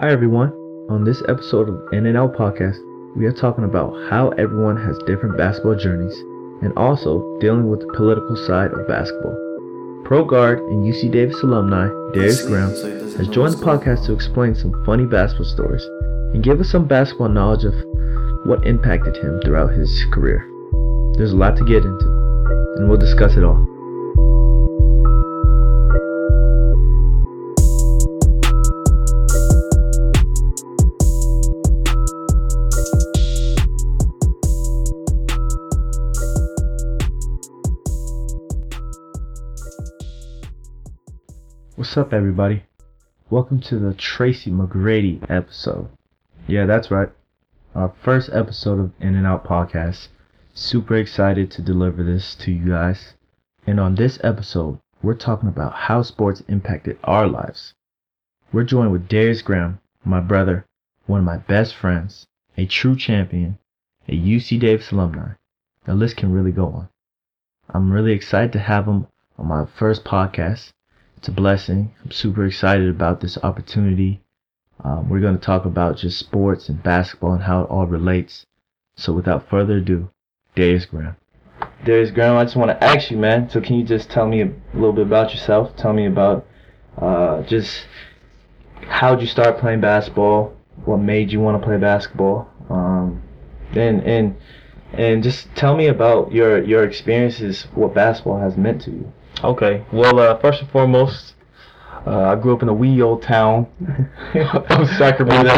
Hi everyone. On this episode of In and Out Podcast, we are talking about how everyone has different basketball journeys and also dealing with the political side of basketball. Pro guard and UC Davis alumni Darius Graham has joined the podcast to explain some funny basketball stories and give us some basketball knowledge of what impacted him throughout his career. There's a lot to get into, and we'll discuss it all. What's up, everybody? Welcome to the Tracy McGrady episode. Yeah, that's right. Our first episode of In and Out Podcast. Super excited to deliver this to you guys. And on this episode, we're talking about how sports impacted our lives. We're joined with Darius Graham, my brother, one of my best friends, a true champion, a UC Davis alumni. The list can really go on. I'm really excited to have him on my first podcast it's a blessing. I'm super excited about this opportunity. Um, we're going to talk about just sports and basketball and how it all relates. So without further ado, Darius Graham. Darius Graham, I just want to ask you, man. So can you just tell me a little bit about yourself? Tell me about uh, just how'd you start playing basketball? What made you want to play basketball? Um, and and and just tell me about your your experiences. What basketball has meant to you. Okay. Well, uh, first and foremost, uh, I grew up in a wee old town of Sacramento.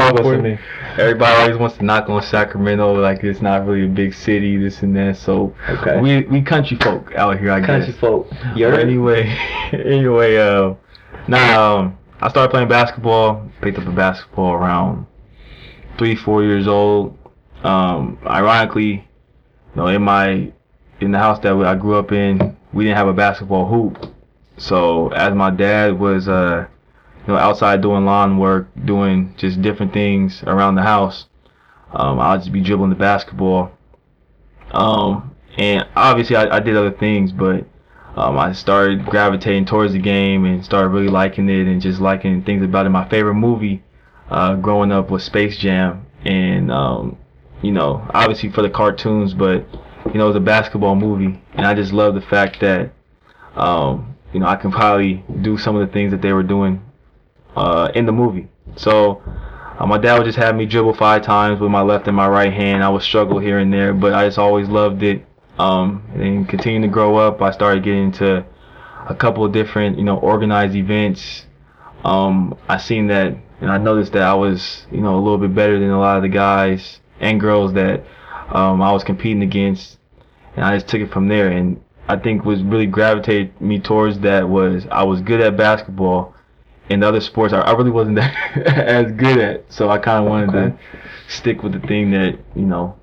Everybody always wants to knock on Sacramento, like it's not really a big city, this and that. So okay. we we country folk out here, I country guess. Country folk. Yeah. Anyway, anyway, uh, now um, I started playing basketball. Picked up a basketball around three, four years old. Um, ironically, you know, in my in the house that I grew up in, we didn't have a basketball hoop. So as my dad was, uh, you know, outside doing lawn work, doing just different things around the house, um, I'll just be dribbling the basketball. Um, and obviously I, I did other things, but um, I started gravitating towards the game and started really liking it and just liking things about it. My favorite movie uh, growing up was Space Jam, and um, you know, obviously for the cartoons, but you know, it was a basketball movie, and I just love the fact that, um, you know, I can probably do some of the things that they were doing uh, in the movie. So uh, my dad would just have me dribble five times with my left and my right hand. I would struggle here and there, but I just always loved it. Um, and continuing to grow up, I started getting into a couple of different, you know, organized events. Um, I seen that, and I noticed that I was, you know, a little bit better than a lot of the guys and girls that um, I was competing against, and I just took it from there. And I think what really gravitated me towards that was I was good at basketball. and the other sports, I, I really wasn't that as good at, so I kind of wanted okay. to stick with the thing that you know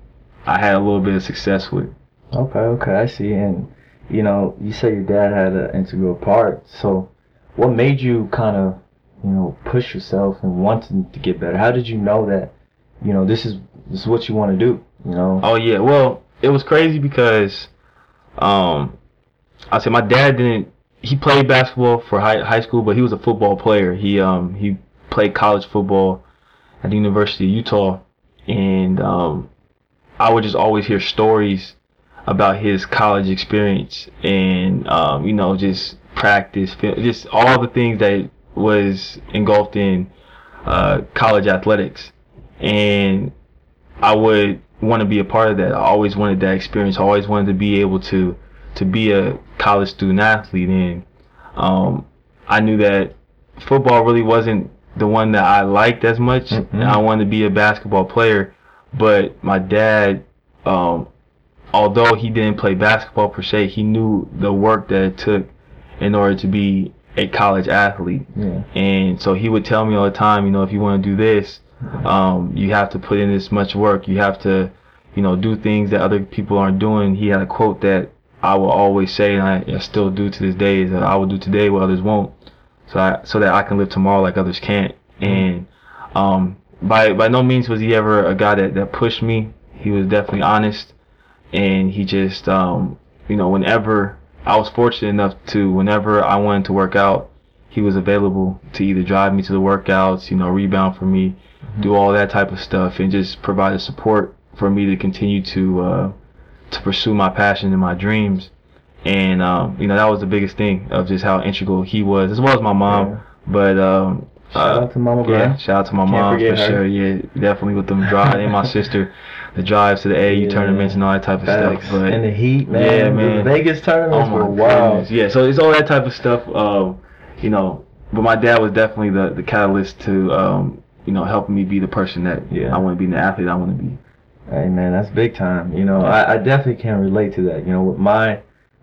I had a little bit of success with. Okay, okay, I see. And you know, you say your dad had an integral part. So, what made you kind of, you know, push yourself and wanting to get better? How did you know that, you know, this is this is what you want to do? You know. Oh yeah. Well, it was crazy because, um, I said my dad didn't. He played basketball for high high school, but he was a football player. He um he played college football at the University of Utah, and um, I would just always hear stories about his college experience and um, you know just practice, just all the things that was engulfed in uh, college athletics, and I would want to be a part of that. I always wanted that experience. I always wanted to be able to to be a college student athlete, and um, I knew that football really wasn't the one that I liked as much. Mm-hmm. I wanted to be a basketball player, but my dad, um, although he didn't play basketball per se, he knew the work that it took in order to be a college athlete. Yeah. And so he would tell me all the time, you know, if you want to do this, um, you have to put in this much work. You have to, you know, do things that other people aren't doing. He had a quote that I will always say, and I, I still do to this day, is that I will do today what others won't, so I, so that I can live tomorrow like others can't. And um, by by no means was he ever a guy that, that pushed me. He was definitely honest, and he just, um, you know, whenever I was fortunate enough to, whenever I wanted to work out, he was available to either drive me to the workouts, you know, rebound for me, do all that type of stuff, and just provide the support for me to continue to uh, to pursue my passion and my dreams. And um, you know, that was the biggest thing of just how integral he was, as well as my mom. Yeah. But um, Shout uh, out to Mama yeah, shout out to my Can't mom for her. sure. Yeah, definitely with them drive and my sister, the drives to the AAU Yeah. tournaments and all that type of Facts. stuff. But and the Heat, man. Yeah, The man. Vegas tournaments Oh were my wild. goodness. Yeah, so it's all that type of stuff. Um, you know, but my dad was definitely the the catalyst to um, you know, helping me be the person that Yeah. I want to be, and the athlete I want to be. Hey man, that's big time. You know, I, I definitely can relate to that. You know, with my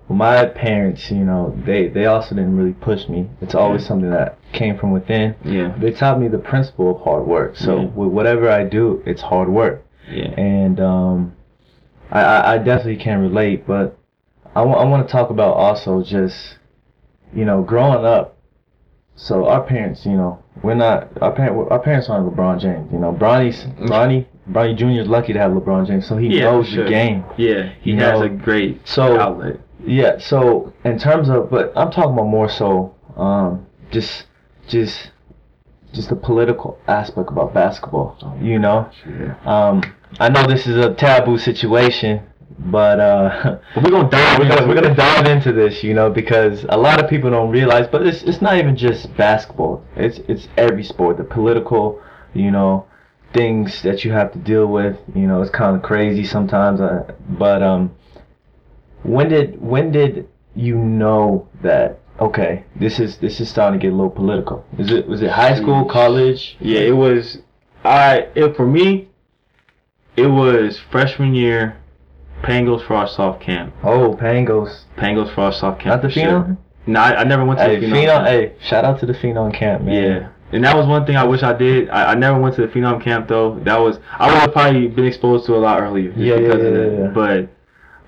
with my parents, you know, they they also didn't really push me. It's always Yeah. something that came from within. Yeah, They taught me the principle of hard work. So Yeah. with whatever I do, it's hard work. yeah, And um, I, I I definitely can relate. But I want to talk about also just you know growing up. So our parents, you know, we're not our parent our parents aren't LeBron James. You know, Bronny's Bronny Bronny Jr. is lucky to have LeBron James, so he Yeah, knows sure. the game. yeah. He has know, a great so- outlet. Yeah. So in terms of, but I'm talking about more so, um, just just just the political aspect about basketball. You know, Yeah. um, I know this is a taboo situation, but uh, we're gonna dive. we're gonna we're gonna dive into this, you know, because a lot of people don't realize, but it's it's not even just basketball. It's it's every sport. The political, you know, things that you have to deal with. You know, it's kind of crazy sometimes. Uh, but um, when did when did you know that okay, this is this is starting to get a little political? Is it was it high school, college? Yeah, it was. I it for me. It was freshman year, Pangos Frosh Soph Camp. Oh, Pangos, Pangos Frosh Soph Camp. not the for sure. Phenom. No, I, I never went to Hey, the Phenom. Phenom. camp. Hey, shout out to the Phenom camp, man. Yeah. And that was one thing I wish I did. I, I never went to the Phenom camp though. That was I would have probably been exposed to a lot earlier. Yeah, yeah, because of yeah, that. yeah.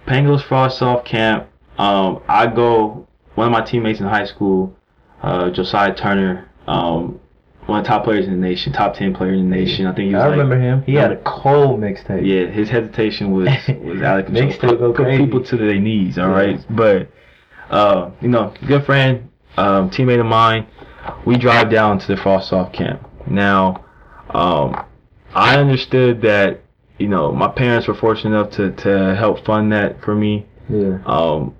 But Pangos Frosh Soph Camp, um, I go one of my teammates in high school, uh, Josiah Turner, um, one of the top players in the nation, top ten player in the nation. I think he was I like, remember him. He had a cold mixtape. yeah, his hesitation was was out of control. Put, them go put crazy. people to their knees. All Yeah. right, but uh, you know, good friend, um, teammate of mine. We drive down to the Frosh Soph camp. Now, um, I understood that you know my parents were fortunate enough to to help fund that for me. Yeah. Um,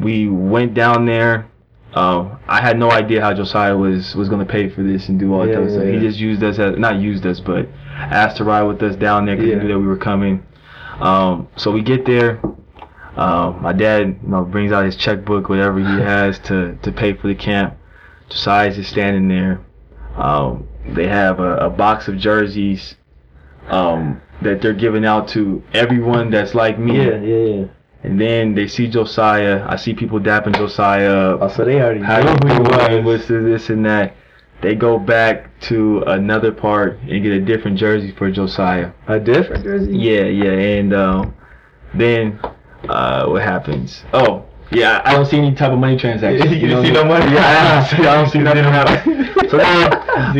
we went down there. Um, I had no idea how Josiah was was gonna pay for this and do all that Yeah, type of yeah, stuff. He yeah. just used us as not used us, but asked to ride with us down there because he knew that we were coming. Um, so we get there. Um, my dad, you know, brings out his checkbook, whatever he has to to pay for the camp. Josiah's just standing there. Um, they have a, a box of jerseys um, that they're giving out to everyone that's like me. Yeah, yeah, yeah. And then they see Josiah. I see people dapping Josiah Oh, so they already How you who he was. What's this, and that? They go back to another part and get a different jersey for Josiah. A different jersey? Yeah, yeah. And um, then uh, what happens? Oh, yeah. I don't see any type of money transaction. You didn't see no money? Yeah, I don't see, I don't see nothing happen. So then,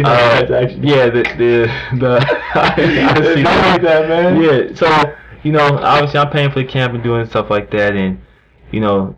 uh, yeah, the the the. I It's see like that, man. yeah, so you know, obviously I'm paying for the camp and doing stuff like that, and you know,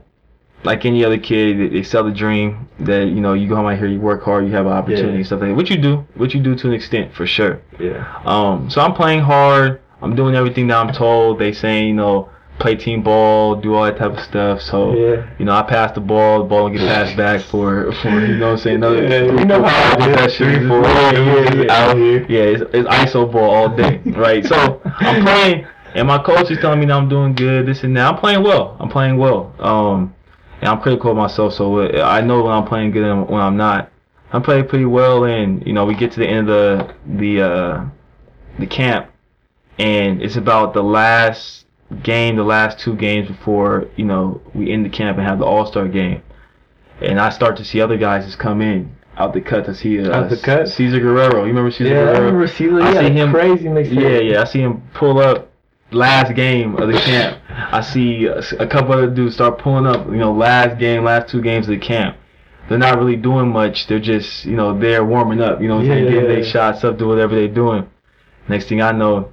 like any other kid, they, sell the dream that you know you go home out here, you work hard, you have an opportunity, Yeah. and stuff like that. Which you do, which you do to an extent for sure. Yeah. Um, so I'm playing hard. I'm doing everything that I'm told. They saying you know play team ball, do all that type of stuff. So Yeah. you know I pass the ball, the ball will get passed back for for you know what I'm saying another Yeah, you know how it five is, possessions. three, four, Yeah, yeah, yeah. out here. Yeah, it's, it's ISO ball all day, right? So I'm playing, and my coach is telling me that I'm doing good, this and that. I'm playing well. I'm playing well. Um, and I'm critical of myself, so uh, I know when I'm playing good and when I'm not. I'm playing pretty well, and you know we get to the end of the the uh, the camp, and it's about the last game, the last two games before you know we end the camp and have the All Star game, and I start to see other guys just come in out the cut. I see uh, Out the cut? Caesar Guerrero. You remember Caesar Guerrero? Yeah, I remember Caesar. I had see him- crazy. Yeah, yeah. I see him pull up last game of the camp. I see a, couple other dudes start pulling up. You know, last game, last two games of the camp. They're not really doing much. They're just, you know, they're warming up. You know, what I'm Yeah, saying? yeah, getting yeah. their shots up, do whatever they're doing. Next thing I know,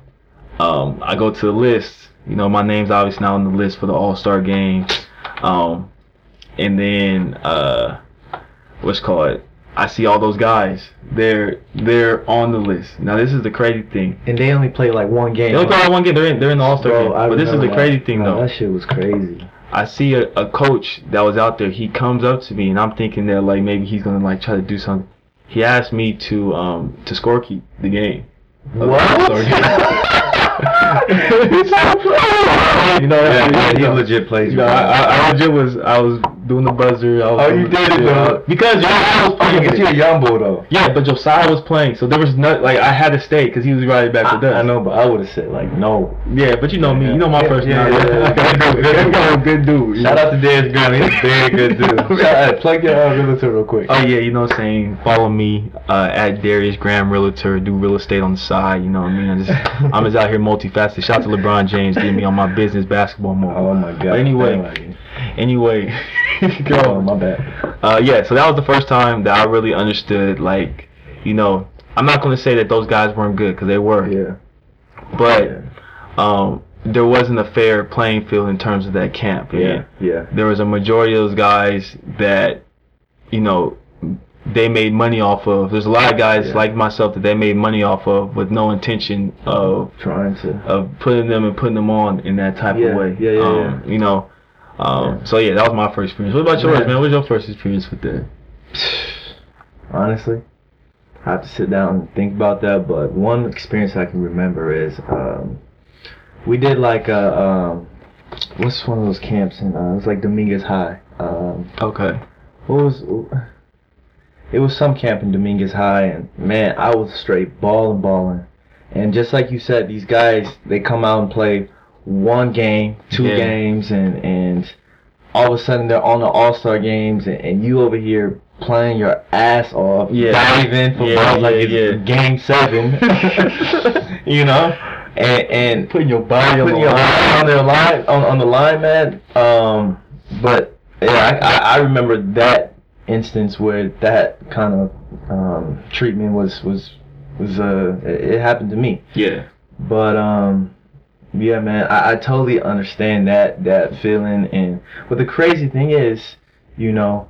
um, I go to the list. You know, my name's obviously not on the list for the All Star game. Um, and then uh, what's called? I see all those guys. They're they're on the list. Now this is the crazy thing. And they only play like one game. They only play one game. They're in they're in the All Star game. I But this is the crazy that. thing Bro, though. That shit was crazy. I see a, a coach that was out there. He comes up to me, and I'm thinking that like maybe he's gonna like try to do something. He asked me to um to scorekeep the game. of the All-Star you know, Yeah, yeah, you he legit plays. You know, I, I, I legit was I was doing the buzzer. I was Oh, you did it, though. because Josiah was playing. But you're a young bull though. Yeah, but Josiah was playing, so there was no like I had to stay because he was right back with us. I, know, but I would have said like no. Yeah, but you know me. You know my Yeah, personality. yeah, yeah, yeah. Good dude. Good dude. Shout out to Darius Graham. He's a very good dude. Shout out, plug your uh, realtor real quick. Oh yeah, you know what I'm saying. Follow me uh, at Darius Graham Realtor. Do real estate on the side. You know what I mean. I just I'm just out here multifaceted. Shout out to LeBron James. Give me on my business basketball mode. Oh my god. But anyway, Anyway, Oh go. my bad. Uh, yeah. So that was the first time that I really understood. Like, you know, I'm not going to say that those guys weren't good because they were. Yeah. But yeah. um, there wasn't a fair playing field in terms of that camp. Yeah. And Yeah. there was a majority of those guys that, you know, they made money off of. There's a lot of guys Yeah. like myself that they made money off of with no intention of Trying to. of putting them and putting them on in that type Yeah, of way. yeah, yeah, um, You know. Um, So yeah, that was my first experience. What about yours, Man. man? What was your first experience with that? Honestly, I have to sit down and think about that. But one experience I can remember is um, we did like a um, what's one of those camps in uh, it was like Dominguez High. Um, Okay. what was it was some camp in Dominguez High and man I was straight balling balling and just like you said these guys they come out and play one game two Yeah. games and and all of a sudden they're on the all-star games and, and you over here playing your ass off Yeah. diving for Yeah, balls like yeah, it's game seven you know and and Putting your body on putting the your line. on the line on, on the line, man. Um, but yeah, I, I, I remember that instance where that kind of um, treatment was was was uh it, it happened to me. Yeah. But um, yeah, man, I, I totally understand that that feeling. And but the crazy thing is, you know,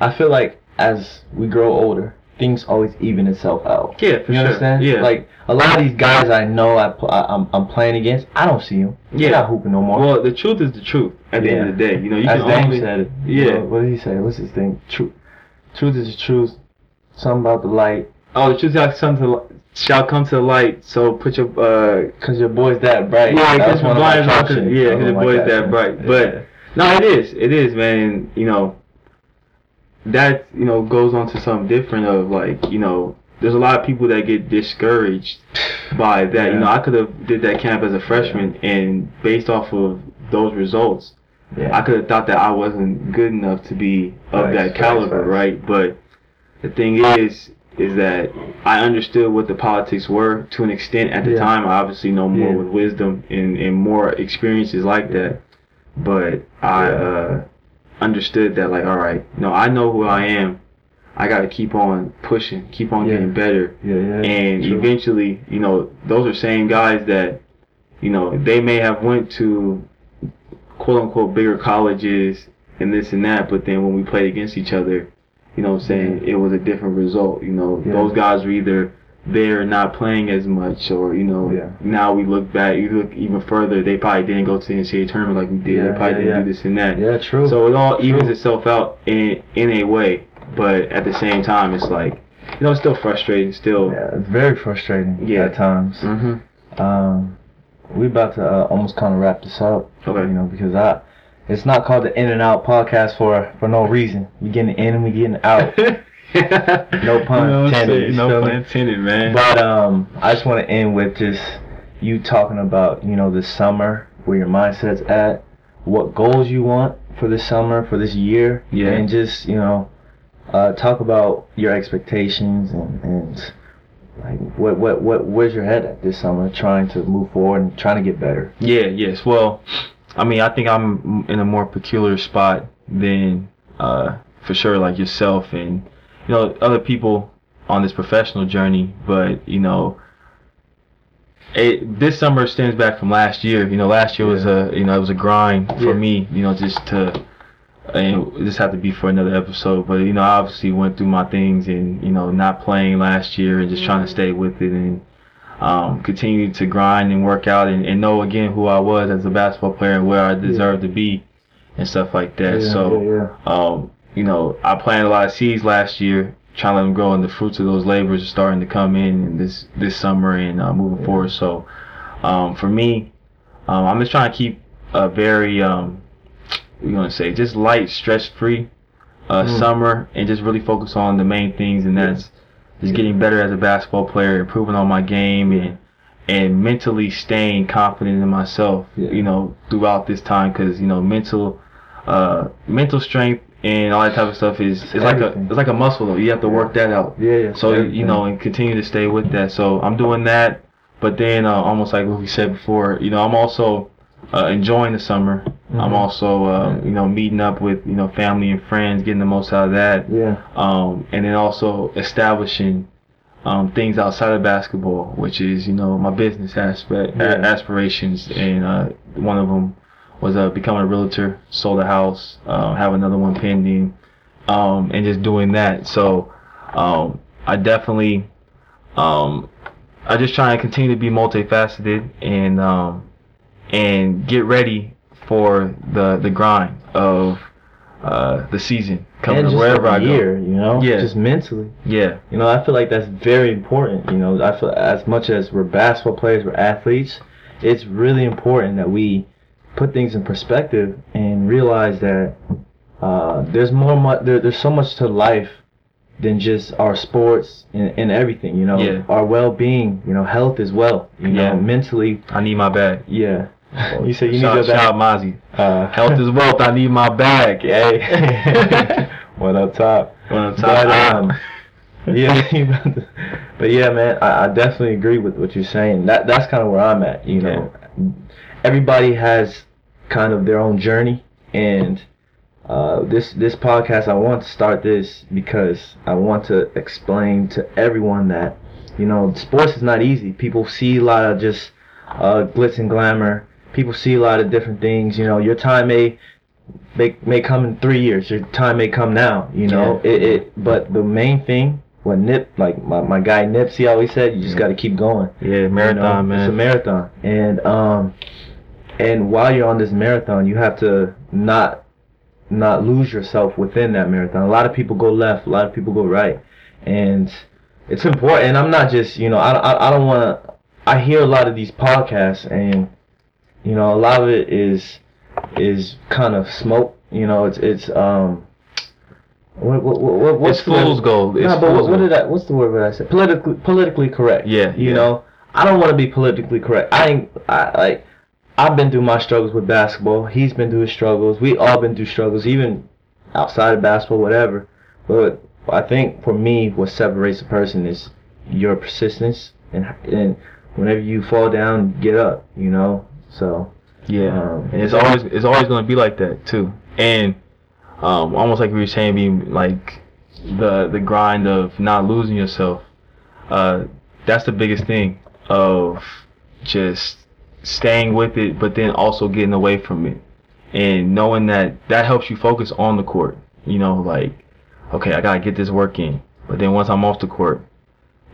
I feel like as we grow older, things always even itself out. Yeah, for You sure. understand? Yeah. Like a lot of these guys I know I, I I'm, I'm playing against, I don't see them. Yeah. They're not hooping no more. Well, the truth is the truth. At the end of the day, you know, you As can Dame only said it. Yeah. What, what did he say? What's his thing? Truth. Truth is the truth. Something about the light. Oh, the truth shall come to li- shall come to light. So put your uh Cause your boy's that bright. yeah, That because was the one of my blind top is yeah, the like boy's that, bright. Yeah. But no, it is, it is, man. You know, that you know goes on to something different of like you know. There's a lot of people that get discouraged by that. You know, I could have did that camp as a freshman, and based off of those results, yeah. I could have thought that I wasn't good enough to be of that caliber, right? But the thing is, is that I understood what the politics were to an extent at the Yeah. time. I obviously know more Yeah. with wisdom and, and more experiences like that. But I uh, understood that, like, all right, no, I know who I am. I got to keep on pushing, keep on Yeah. getting better yeah, yeah. and true. eventually, you know, those are same guys that, you know, they may have went to quote unquote bigger colleges and this and that, but then when we played against each other, you know what I'm saying, it was a different result. You know, Yeah. those guys were either there not playing as much or, you know, Yeah. now we look back, you look even further, they probably didn't go to the NCAA tournament like we did. Yeah, they probably didn't do this and that. Yeah, true. So it all evens itself out in in a way, but at the same time, it's like you know, it's still frustrating. Still, yeah, it's very frustrating Yeah. at times. hmm Um, we about to uh, almost kind of wrap this up. Okay. You know, because I, it's not called the In and Out podcast for for no reason. We getting in and we getting out. no pun intended, No pun intended, man. But um, I just want to end with just you talking about you know this summer, where your mindset's at, what goals you want for this summer, for this year, Yeah. and just you know uh, talk about your expectations and and like what what what where's your head at this summer, trying to move forward and trying to get better. yeah, yes. Well, I mean, I think I'm in a more peculiar spot than, uh, for sure, like yourself and you know other people on this professional journey. But you know, it this summer stems back from last year. You know, last year was a you know it was a grind for Yeah. me. You know, just to and this had to be for another episode. But you know, I obviously went through my things, and you know, not playing last year, and just trying to stay with it, and um, continue to grind and work out, and, and know again who I was as a basketball player and where I deserve to be, and stuff like that. Yeah, so, yeah, um, you know, I planted a lot of seeds last year, trying to let them grow, and the fruits of those labors are starting to come in this this summer and uh, moving Yeah. forward. So, um, for me, um, I'm just trying to keep a very um, what you gonna say, just light, stress free uh, Mm. summer, and just really focus on the main things, and Yeah. that's just getting better as a basketball player, improving on my game, and and mentally staying confident in myself. Yeah. You know, throughout this time, because you know, mental uh, mental strength and all that type of stuff is It's like a it's like a muscle though. You have to work that out. Yeah, yeah. So everything. you know, and continue to stay with that. So I'm doing that, but then uh, almost like what we said before, you know, I'm also uh, enjoying the summer. I'm Mhm. also uh, you know meeting up with you know family and friends, getting the most out of that, Yeah. um, and then also establishing um, things outside of basketball, which is you know my business aspect Yeah. a- aspirations, and uh, one of them was uh, becoming a realtor, sold a house, uh, have another one pending, um, and just doing that. So um, I definitely, um, I just try and continue to be multifaceted and um, and get ready for the the grind of uh, the season coming and wherever I a go. year, you know, Yeah. just mentally. Yeah, You know, I feel like that's very important. You know, I feel as much as we're basketball players, we're athletes. It's really important that we put things in perspective and realize that uh, there's more. Mu- there, there's so much to life than just our sports and, and everything. You know, Yeah. our well-being. You know, health as well. You know, Yeah. mentally. I need my bag. Yeah. You said you need your back. shout out Mozzy. Uh, Health is wealth. I need my bag. Hey. what up top? When I'm But, tired, um, yeah, you about to- but yeah, man, I, I definitely agree with what you're saying. That that's kind of where I'm at. You know, everybody has kind of their own journey, and uh, this this podcast, I want to start this because I want to explain to everyone that you know, sports is not easy. People see a lot of just uh, glitz and glamour. People see a lot of different things. You know, your time may may, may come in three years. Your time may come now. You know, Yeah. it, it. But the main thing, what Nip, like my, my guy Nipsey always said, you just got to keep going. yeah, marathon, You know, man. It's a marathon, and um, and while you're on this marathon, you have to not not lose yourself within that marathon. A lot of people go left, a lot of people go right, and it's important. And I'm not just you know I I, I don't want to. I hear a lot of these podcasts, and you know a lot of it is is kind of smoke. You know, it's it's um. What, what, what, what's it's the word? fool's gold. It's No, but what, what did I? What's the word that I said? Politically, politically correct. Yeah, You yeah. know, I don't want to be politically correct. I ain't. I like. I've been through my struggles with basketball. He's been through his struggles. We all been through struggles, even outside of basketball, whatever. But I think for me, what separates a person is your persistence and and whenever you fall down, get up. You know. So Yeah, Um, and it's always it's always gonna be like that too. And um, almost like we were saying, being like the the grind of not losing yourself. Uh, that's the biggest thing of just staying with it, but then also getting away from it, and knowing that that helps you focus on the court. You know, like okay, I gotta get this work in, but then once I'm off the court.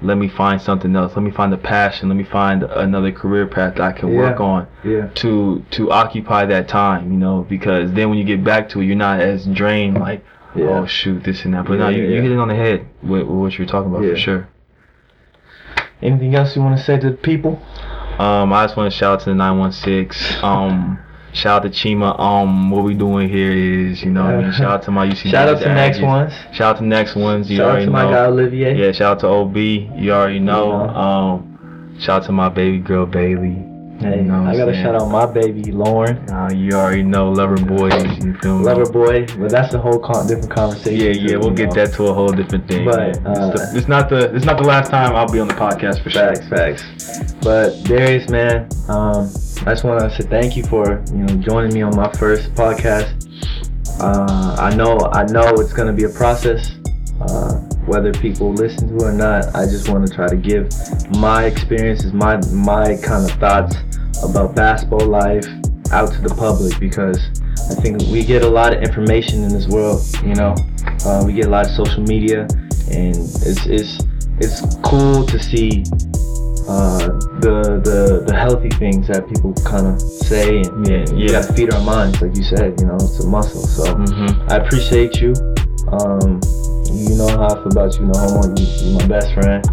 Let me find something else. Let me find a passion. Let me find another career path that I can work on yeah. to to occupy that time, you know, because then when you get back to it, you're not as drained. Like, Yeah. oh shoot, this and that. But Yeah, you, yeah, you hit it on the head with, with what you're talking about Yeah. for sure. Anything else you want to say to the people? Um, I just want to shout out to the 916. Um, shout out to Chima. Um, what we doing here is, you know, what I mean, shout out to my UC. Shout out to next ones. Shout out to next ones. You Shout out already to my guy Olivier. Yeah, shout out to OB. You already know. You know. Um, shout out to my baby girl Bailey. Hey, You know I gotta saying? shout out my baby Lauren, Uh, you already know, lover boys. You feel me? lover boy. But that's a whole con- different conversation. Yeah, yeah, we'll get know. that to a whole different thing. But, uh, it's, the, it's not the it's not the last time I'll be on the podcast for Facts, sure. facts. But Darius, man, um, I just want to say thank you for you know joining me on my first podcast. Uh, I know I know it's gonna be a process, uh, whether people listen to it or not. I just want to try to give my experiences, my my kind of thoughts about basketball life out to the public because I think we get a lot of information in this world. You know, uh, we get a lot of social media, and it's it's it's cool to see uh, the the the healthy things that people kind of say, and Yeah, we gotta feed our minds, like you said. You know, it's a muscle. So Mm-hmm. I appreciate you. Um, you know how I feel about you, no homo. You, you're my best friend.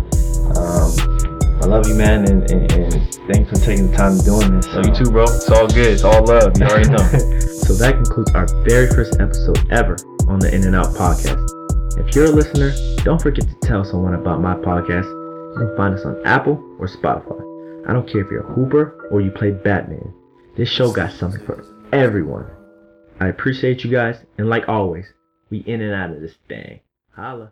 I love you, man, and, and, and thank you for taking the time to doing this. So you too, bro. It's all good. It's all love. You already know. So that concludes our very first episode ever on the In and Out podcast. If you're a listener, don't forget to tell someone about my podcast. You can find us on Apple or Spotify. I don't care if you're a hooper or you play Batman. This show got something for everyone. I appreciate you guys, and like always, we in and out of this thing. Holla.